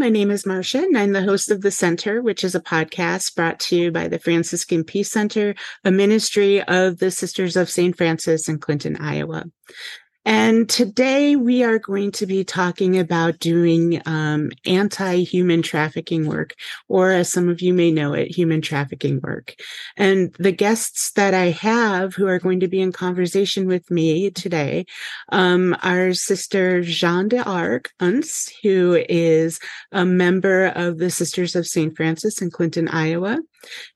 My name is Marsha, and I'm the host of The Center, which is a podcast brought to you by the Franciscan Peace Center, a ministry of the Sisters of St. Francis in Clinton, Iowa. And today we are going to be talking about doing um, anti human trafficking work, or as some of you may know it, human trafficking work. And the guests that I have who are going to be in conversation with me today um, are Sister Jeanne d'Arc Untz, who is a member of the Sisters of St. Francis in Clinton, Iowa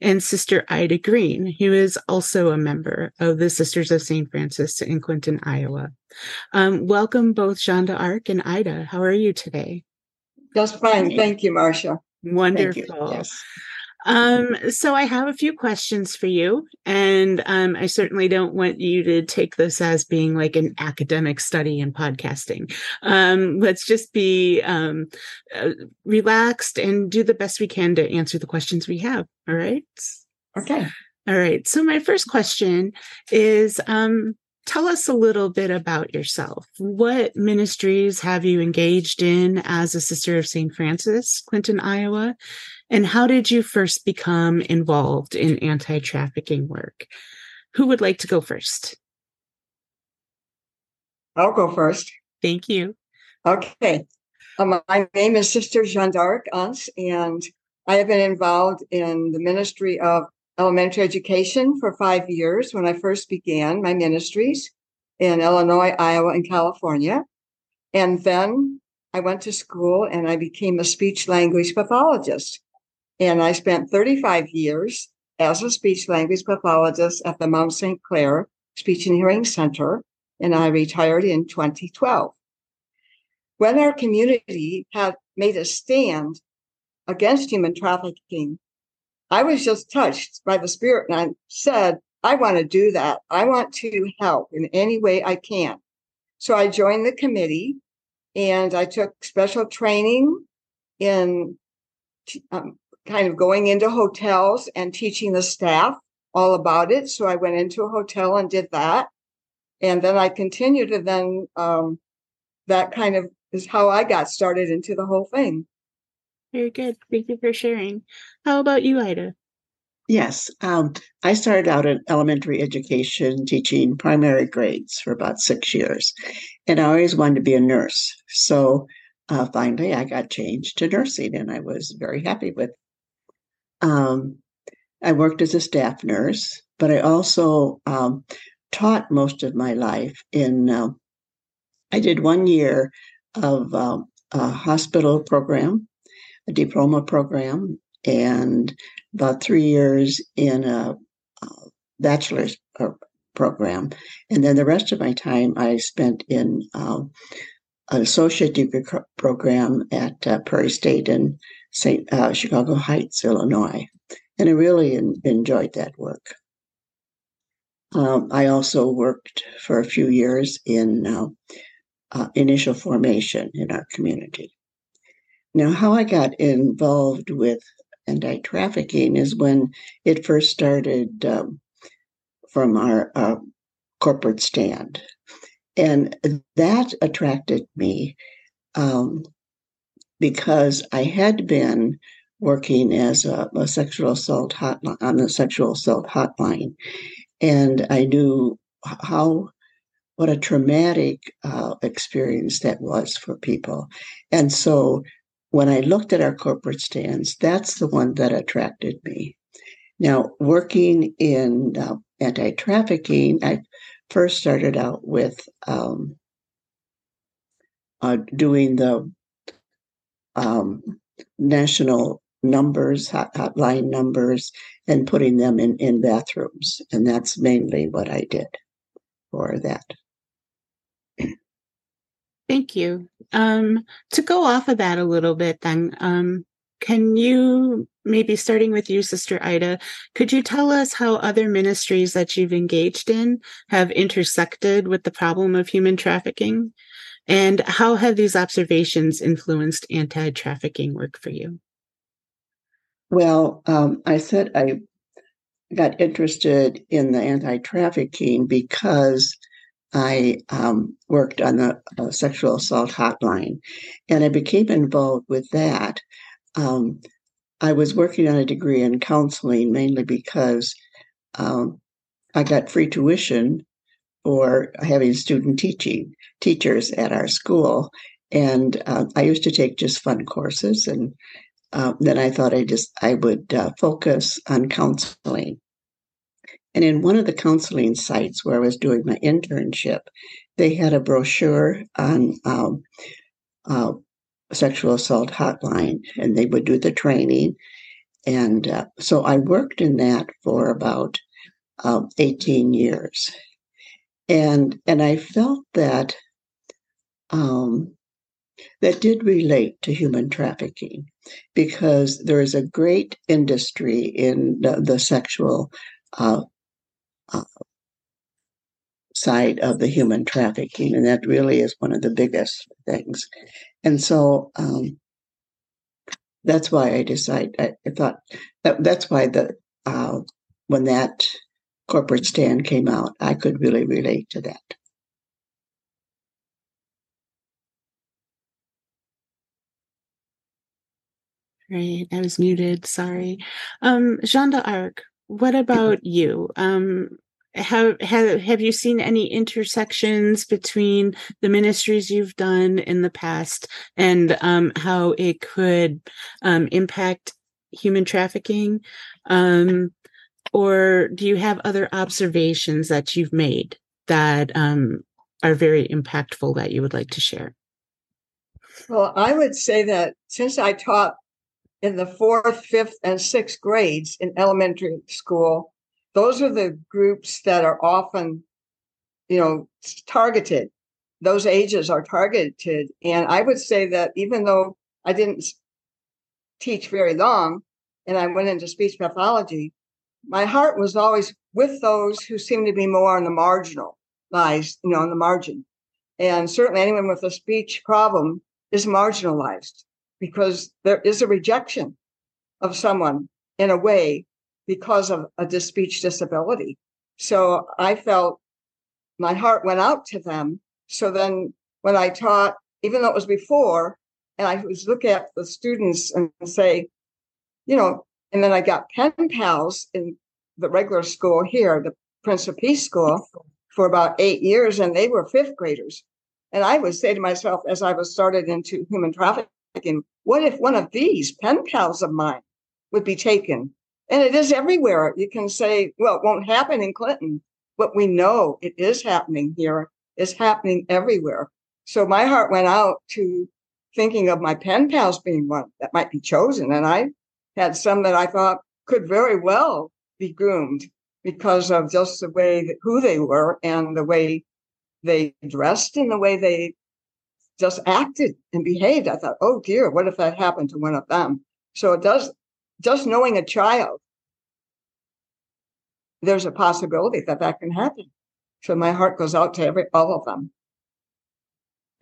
and Sister Ida Green, who is also a member of the Sisters of St. Francis in Clinton, Iowa. Um, welcome both Jeanne d'Arc and Ida. How are you today? Just fine. Thank you, Marsha. Wonderful. You. Yes. Um, so I have a few questions for you, and um, I certainly don't want you to take this as being like an academic study in podcasting. Um, let's just be um, uh, relaxed and do the best we can to answer the questions we have. All right. Okay. All right. So my first question is, um, tell us a little bit about yourself. What ministries have you engaged in as a sister of St. Francis, Clinton, Iowa? And how did you first become involved in anti trafficking work? Who would like to go first? I'll go first. Thank you. Okay. Um, my name is Sister Jeanne d'Arc Untz, and I have been involved in the ministry of elementary education for five years when I first began my ministries in Illinois, Iowa, and California. And then I went to school and I became a speech language pathologist. And I spent 35 years as a speech language pathologist at the Mount St. Clare Speech and Hearing Center, and I retired in 2012. When our community had made a stand against human trafficking, I was just touched by the Spirit and I said, I want to do that. I want to help in any way I can. So I joined the committee and I took special training in um, kind of going into hotels and teaching the staff all about it. So I went into a hotel and did that. And then I continued to then um, that kind of is how I got started into the whole thing. Very good. Thank you for sharing. How about you, Ida? Yes, um, I started out in elementary education teaching primary grades for about six years, and I always wanted to be a nurse. So uh, finally, I got changed to nursing, and I was very happy with um, I worked as a staff nurse, but I also um, taught most of my life in. Uh, I did one year of uh, a hospital program, a diploma program, and about three years in a, a bachelor's uh, program. And then the rest of my time I spent in um, an associate degree program at uh, Prairie State in St. Uh, Chicago Heights, Illinois, and I really in, enjoyed that work. Um, I also worked for a few years in uh, uh, initial formation in our community. Now, how I got involved with anti trafficking is when it first started um, from our corporate stand. And that attracted me um, because I had been working as a, a sexual assault hotline on the sexual assault hotline, and I knew how what a traumatic uh, experience that was for people. And so when I looked at our corporate stands, that's the one that attracted me. Now, working in uh, anti trafficking, I first started out with um, uh, doing the um, national numbers, hot, hotline numbers, and putting them in, in bathrooms. And that's mainly what I did for that. Thank you. Um, to go off of that a little bit, then, um, can you maybe starting with you, Sister Ida, could you tell us how other ministries that you've engaged in have intersected with the problem of human trafficking? And how have these observations influenced anti trafficking work for you? Well, um, I said I got interested in the anti trafficking because I um, worked on the uh, sexual assault hotline, and I became involved with that. Um, I was working on a degree in counseling mainly because um, I got free tuition for having student teaching teachers at our school, and uh, I used to take just fun courses, and uh, then I thought I just I would uh, focus on counseling. And in one of the counseling sites where I was doing my internship, they had a brochure on um, uh, sexual assault hotline, and they would do the training. And uh, so I worked in that for about uh, 18 years, and and I felt that um, that did relate to human trafficking because there is a great industry in the, the sexual uh, uh, side of the human trafficking, and that really is one of the biggest things. And so um, that's why I decided. I, I thought that, that's why the uh, when that corporate stand came out, I could really relate to that. Right, I was muted. Sorry, um, Jeanne d'Arc. What about you? Um, have have have you seen any intersections between the ministries you've done in the past and um, how it could um, impact human trafficking? Um, or do you have other observations that you've made that um, are very impactful that you would like to share? Well i would say that since i taught in the fourth fifth and sixth grades in elementary school those are the groups that are often, you know, targeted. Those ages are targeted. And I would say that even though I didn't teach very long and I went into speech pathology, my heart was always with those who seem to be more on the marginal lies, you know, on the margin. And certainly anyone with a speech problem is marginalized because there is a rejection of someone in a way because of a speech disability. So I felt my heart went out to them. So then when I taught, even though it was before, and I was look at the students and say, you know, and then I got pen pals in the regular school here, the Prince of Peace School, for about eight years, and they were fifth graders. And I would say to myself, as I was started into human trafficking, what if one of these pen pals of mine would be taken and it is everywhere. You can say, well, it won't happen in Clinton, but we know it is happening here. It's happening everywhere. So my heart went out to thinking of my pen pals being one that might be chosen. And I had some that I thought could very well be groomed because of just the way that who they were and the way they dressed and the way they just acted and behaved. I thought, oh dear, what if that happened to one of them? So it does just knowing a child, there's a possibility that that can happen. So my heart goes out to every all of them.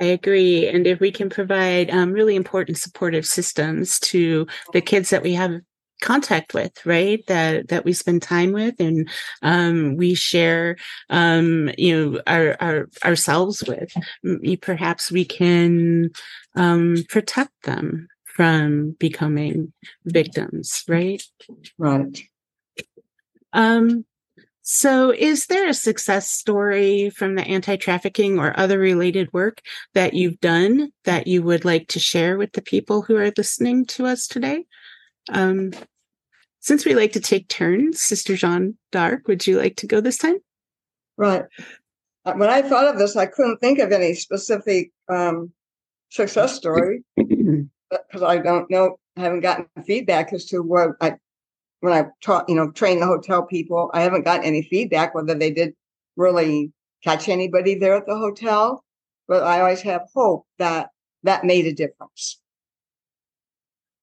I agree. And if we can provide um, really important supportive systems to the kids that we have contact with right that that we spend time with and um, we share um, you know our, our ourselves with perhaps we can um, protect them from becoming victims, right? Right. Um, so, is there a success story from the anti trafficking or other related work that you've done that you would like to share with the people who are listening to us today? Um, since we like to take turns, Sister Jeanne d'Arc, would you like to go this time? Right. Uh, when I thought of this, I couldn't think of any specific um, success story. because I don't know, I haven't gotten feedback as to what I, when I taught, you know, train the hotel people, I haven't gotten any feedback whether they did really catch anybody there at the hotel. But I always have hope that that made a difference.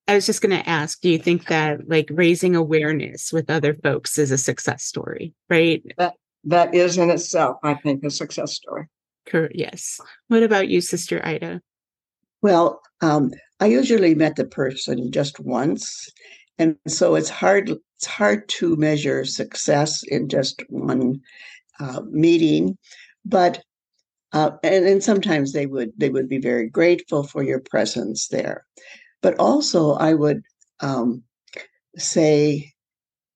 I was just going to ask, do you think that like raising awareness with other folks is a success story, right? That that is in itself, I think, a success story. Correct. Yes. What about you, Sister Ida? Well, um, I usually met the person just once, and so it's hard. It's hard to measure success in just one uh, meeting. But uh, and, and sometimes they would they would be very grateful for your presence there but also i would um, say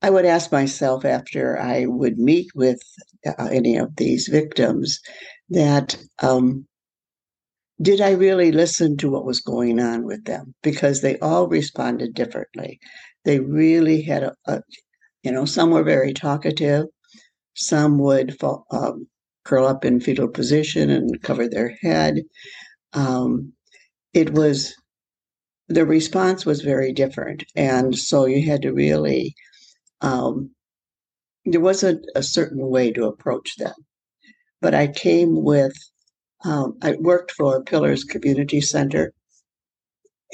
i would ask myself after i would meet with uh, any of these victims that um, did i really listen to what was going on with them because they all responded differently they really had a, a you know some were very talkative some would fall, um, curl up in fetal position and cover their head. Um, it was the response was very different, and so you had to really. Um, there wasn't a certain way to approach them, but I came with. Um, I worked for Pillars Community Center,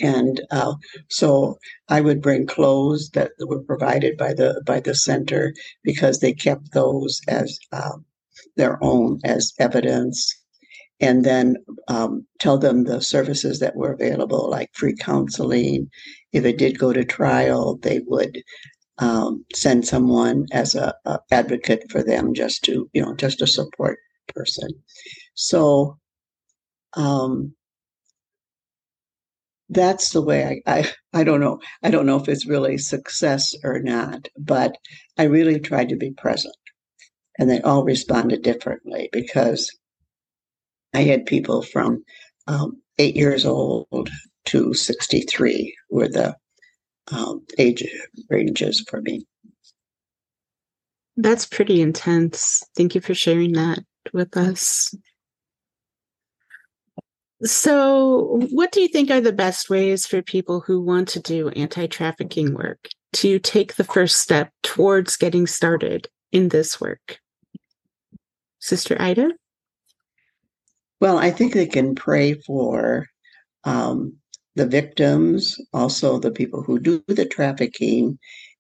and uh, so I would bring clothes that were provided by the by the center because they kept those as um, their own as evidence and then um, tell them the services that were available, like free counseling. If it did go to trial, they would um, send someone as a, a, advocate for them, just to you know, just a support person. So um, that's the way I, I I don't know I don't know if it's really success or not, but I really tried to be present and they all responded differently because I had people from um, eight years old to 63 were the um, age ranges for me. That's pretty intense. Thank you for sharing that with us. So, what do you think are the best ways for people who want to do anti trafficking work to take the first step towards getting started in this work? Sister Ida? Well, I think they can pray for um, the victims, also the people who do the trafficking,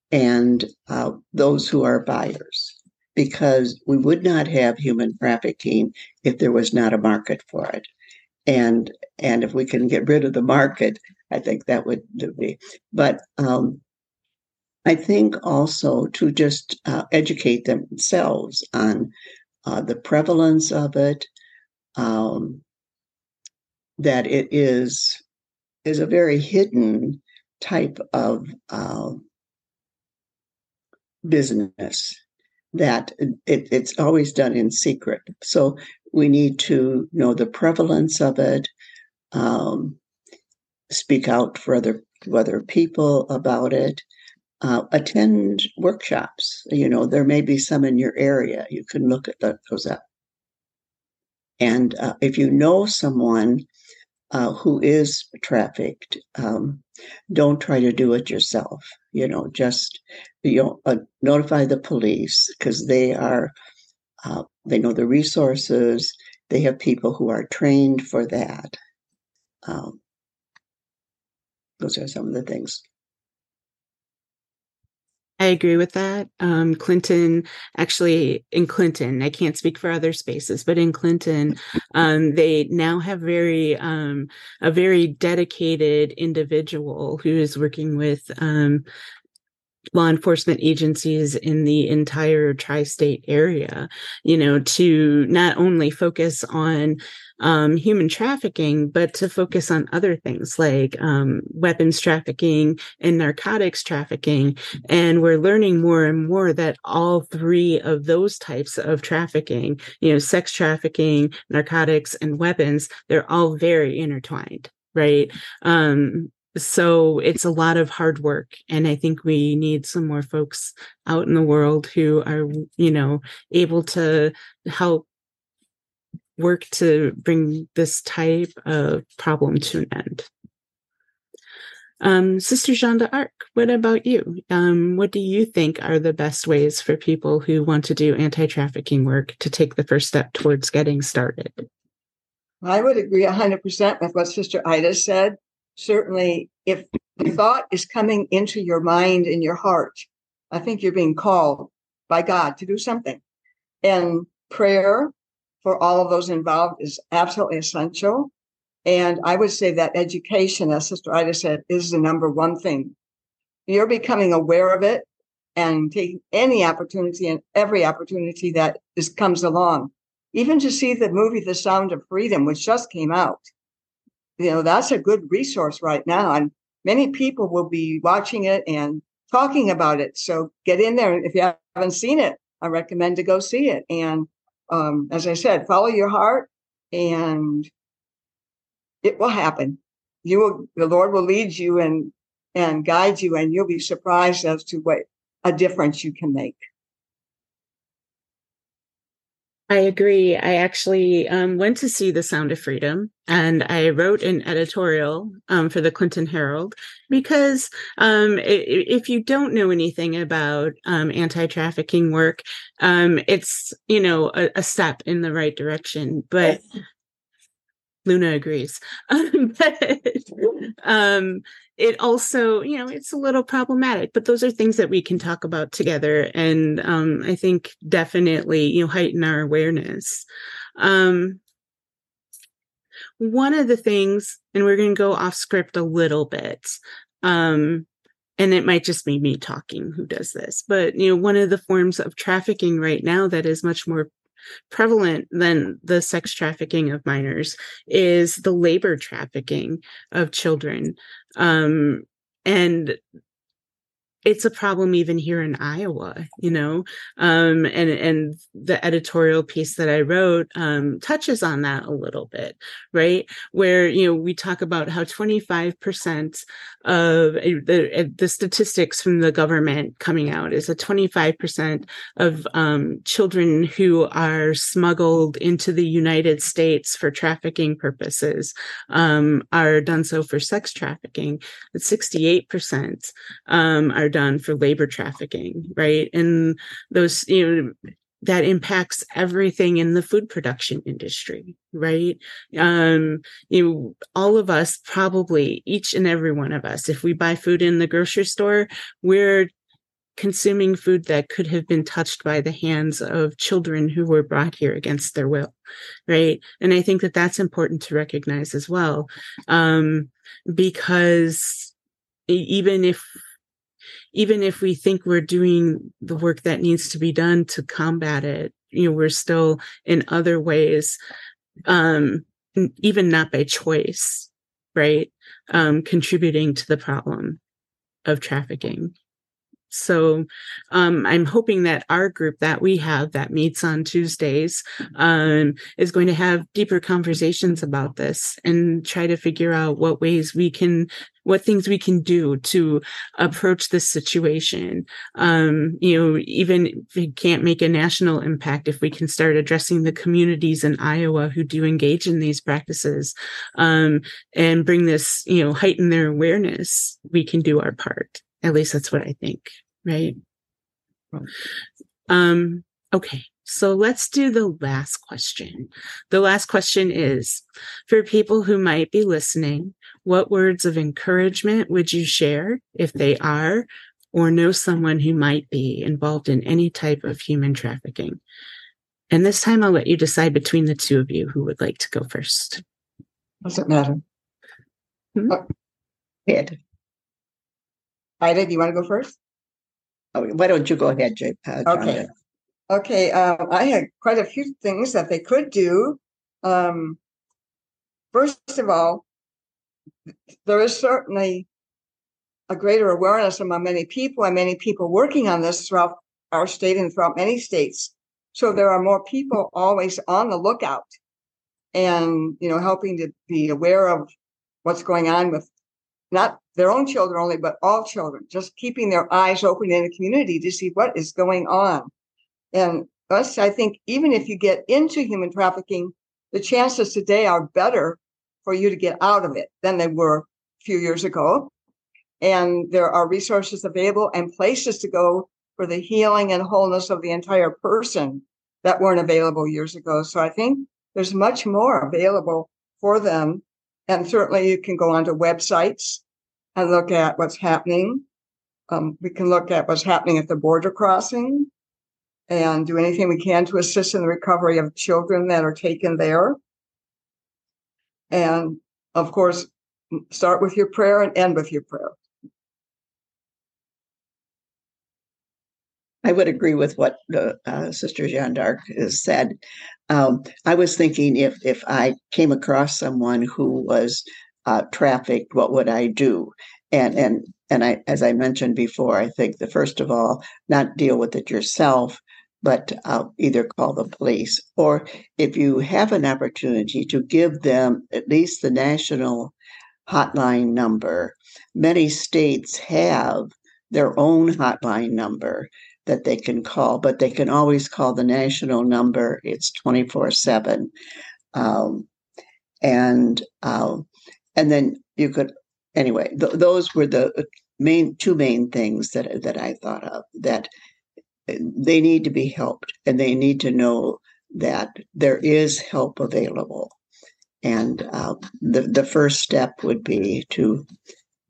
and uh, those who are buyers, because we would not have human trafficking if there was not a market for it. And and if we can get rid of the market, I think that would be. But um, I think also to just uh, educate themselves on uh, the prevalence of it, um, that it is is a very hidden type of uh, business that it, it's always done in secret. So we need to know the prevalence of it, um, speak out for other other people about it, uh, attend workshops. You know, there may be some in your area. You can look at those up. And uh, if you know someone uh, who is trafficked, um, don't try to do it yourself. You know, just you know, uh, notify the police because they are uh, they know the resources. They have people who are trained for that. Um, those are some of the things. I agree with that. Um, Clinton, actually, in Clinton, I can't speak for other spaces, but in Clinton, um, they now have very um, a very dedicated individual who is working with um, law enforcement agencies in the entire tri-state area you know to not only focus on um, human trafficking but to focus on other things like um, weapons trafficking and narcotics trafficking. And we're learning more and more that all three of those types of trafficking you know sex trafficking narcotics and weapons they're all very intertwined right? Um so it's a lot of hard work and i think we need some more folks out in the world who are you know able to help work to bring this type of problem to an end. Um, sister jeanne d'arc what about you? Um, what do you think are the best ways for people who want to do anti-trafficking work to take the first step towards getting started? I would agree 100% with what sister ida said certainly if the thought is coming into your mind and your heart, I think you're being called by God to do something. And prayer for all of those involved is absolutely essential. And I would say that education, as Sister Ida said, is the number one thing. You're becoming aware of it and taking any opportunity and every opportunity that is, comes along even to see the movie The Sound of Freedom, which just came out. You know, that's a good resource right now. And many people will be watching it and talking about it. So get in there. If you haven't seen it, I recommend to go see it. And um, as I said, follow your heart and it will happen. You will, the Lord will lead you and, and guide you, and you'll be surprised as to what a difference you can make. I agree. I actually um, went to see The Sound of Freedom and I wrote an editorial um, for the Clinton Herald because um, if you don't know anything about um, anti trafficking work, um, it's, you know, a, a, step in the right direction. But Luna agrees. but, um, it also, you know, it's a little problematic, but those are things that we can talk about together. And um, I think definitely, you know, heighten our awareness. Um, one of the things, and we're going to go off script a little bit, um, and it might just be me talking who does this, but you know, one of the forms of trafficking right now that is much more prevalent than the sex trafficking of minors is the labor trafficking of children. Um, and it's a problem even here in Iowa, you know, um, and and the editorial piece that I wrote um, touches on that a little bit, right? Where you know we talk about how 25 percent of uh, the uh, the statistics from the government coming out is that 25 percent of um, children who are smuggled into the United States for trafficking purposes um, are done so for sex trafficking. But 68 percent um, are done for labor trafficking, right? And those, you know, that impacts everything in the food production industry, right? Um, you know, all of us probably, each and every one of us, if we buy food in the grocery store, we're consuming food that could have been touched by the hands of children who were brought here against their will right and i think that that's important to recognize as well um, because even if even if we think we're doing the work that needs to be done to combat it, you know, we're still in other ways, um, even not by choice, right? Um, contributing to the problem of trafficking. So um, I'm hoping that our group that we have that meets on Tuesdays um, is going to have deeper conversations about this and try to figure out what ways we can, what things we can do to approach this situation. Um, you know, even if we can't make a national impact, if we can start addressing the communities in Iowa who do engage in these practices um, and bring this, you know, heighten their awareness, we can do our part. At least that's what I think, right? Um, okay, so let's do the last question. The last question is for people who might be listening, what words of encouragement would you share if they are or know someone who might be involved in any type of human trafficking? And this time I'll let you decide between the two of you who would like to go first. Doesn't matter. Hmm? Oh, Ida, do you want to go first? Oh, why don't you go ahead, Jay? Uh, okay. Okay. Um, I had quite a few things that they could do. Um, first of all, there is certainly a greater awareness among many people and many people working on this throughout our state and throughout many states. So there are more people always on the lookout and, you know, helping to be aware of what's going on with not their own children only, but all children, just keeping their eyes open in the community to see what is going on. And thus, I think even if you get into human trafficking, the chances today are better for you to get out of it than they were a few years ago. And there are resources available and places to go for the healing and wholeness of the entire person that weren't available years ago. So I think there's much more available for them and certainly you can go onto websites and look at what's happening. Um, we can look at what's happening at the border crossing and do anything we can to assist in the recovery of children that are taken there. And of course, start with your prayer and end with your prayer. I would agree with what uh, Sister Jeanne d'Arc has said. Um, I was thinking if if I came across someone who was uh, trafficked, what would I do? And and and I, as I mentioned before, I think the first of all, not deal with it yourself, but uh, either call the police or if you have an opportunity to give them at least the national hotline number. Many states have their own hotline number that they can call, but they can always call the national number. It's 24 7. Um, and um, and then you could anyway th- those were the main two main things that that I thought of that they need to be helped and they need to know that there is help available and uh, the the first step would be to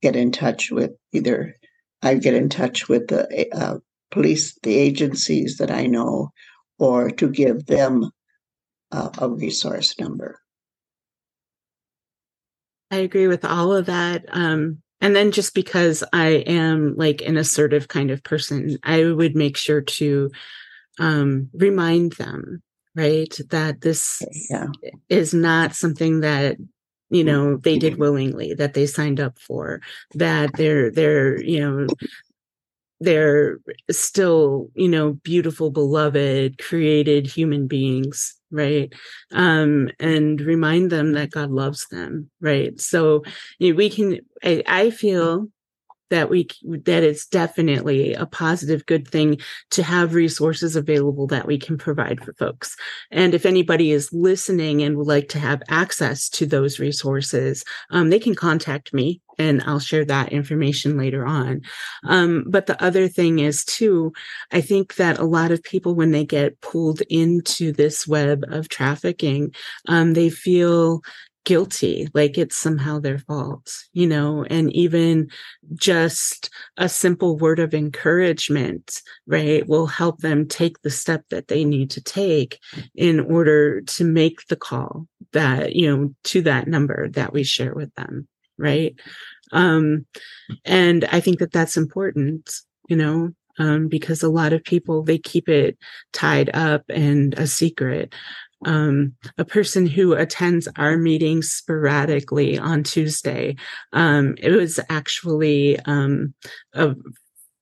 get in touch with either I get in touch with the uh, police, the agencies that I know, or to give them uh, a resource number. I agree with all of that. Um, and then just because I am like an assertive kind of person, I would make sure to um, remind them, right, that this yeah. is not something that you know they did willingly that they signed up for that they're they're you know they're still you know beautiful beloved created human beings right? Um and remind them that god loves them right? So you know, we can I, I feel that we that it's definitely a positive good thing to have resources available that we can provide for folks. And if anybody is listening and would like to have access to those resources um, they can contact me and i'll share that information later on. Um, but the other thing is too i think that a lot of people when they get pulled into this web of trafficking um, they feel guilty, like it's somehow their fault, you know, and even just a simple word of encouragement, right, will help them take the step that they need to take in order to make the call that, you know, to that number that we share with them, right? Um, and I think that that's important, you know, um, because a lot of people they keep it tied up and a secret um, a person who attends our meetings sporadically on Tuesday. Um, it was actually um, a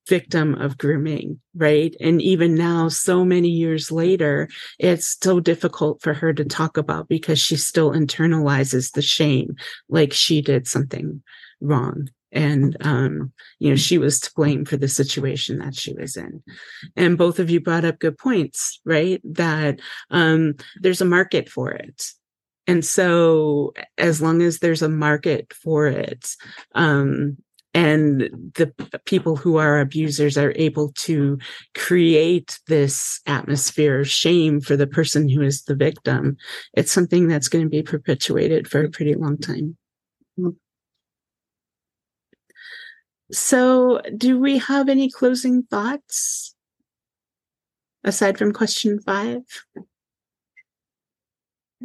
victim of grooming, right? And even now, so many years later, it's so difficult for her to talk about because she still internalizes the shame, like she did something wrong and um, you know she was to blame for the situation that she was in. And both of you brought up good points right? That um, there's a market for it. And so as long as there's a market for it um, and the people who are abusers are able to create this atmosphere of shame for the person who is the victim it's something that's going to be perpetuated for a pretty long time So, do we have any closing thoughts aside from question five?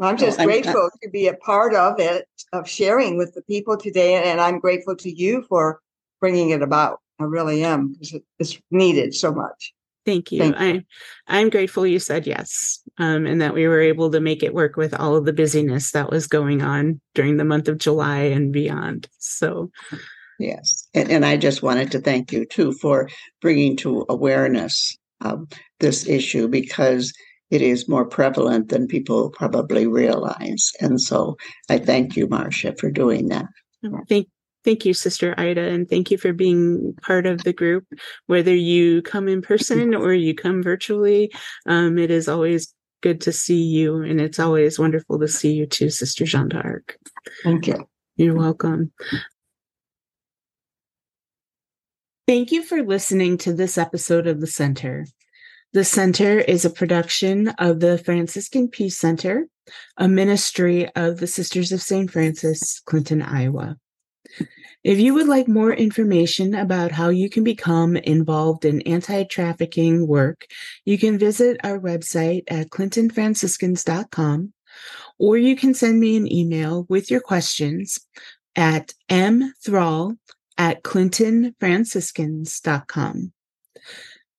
I'm just well, grateful I'm, to be a part of it, of sharing with the people today. And I'm grateful to you for bringing it about. I really am because it's needed so much. Thank you. Thank you. I, I'm grateful you said yes, um, and that we were able to make it work with all of the busyness that was going on during the month of July and beyond. So, Yes. And, and I just wanted to thank you too for bringing to awareness um, this issue because it is more prevalent than people probably realize. And so I thank you, Marsha, for doing that. Thank Thank you, Sister Ida, and thank you for being part of the group. Whether you come in person or you come virtually, um, it is always good to see you, and it's always wonderful to see you too, Sister Jeanne d'Arc. Thank you. You're welcome. Thank you for listening to this episode of The Center. The Center is a production of the Franciscan Peace Center, a ministry of the Sisters of St. Francis, Clinton, Iowa. If you would like more information about how you can become involved in anti trafficking work, you can visit our website at clintonfranciscans.com or you can send me an email with your questions at mthrall at clintonfranciscans.com.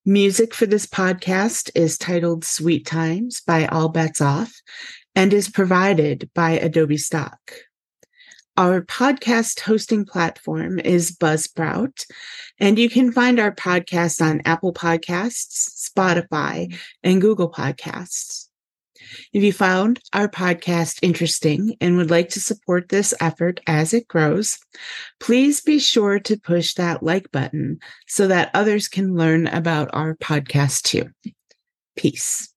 Music for this podcast is titled Sweet Times by All Bets Off and is provided by Adobe Stock. Our podcast hosting platform is Buzzsprout, and you can find our podcast on Apple Podcasts, Spotify, and Google Podcasts. If you found our podcast interesting and would like to support this effort as it grows, please be sure to push that like button so that others can learn about our podcast too. Peace.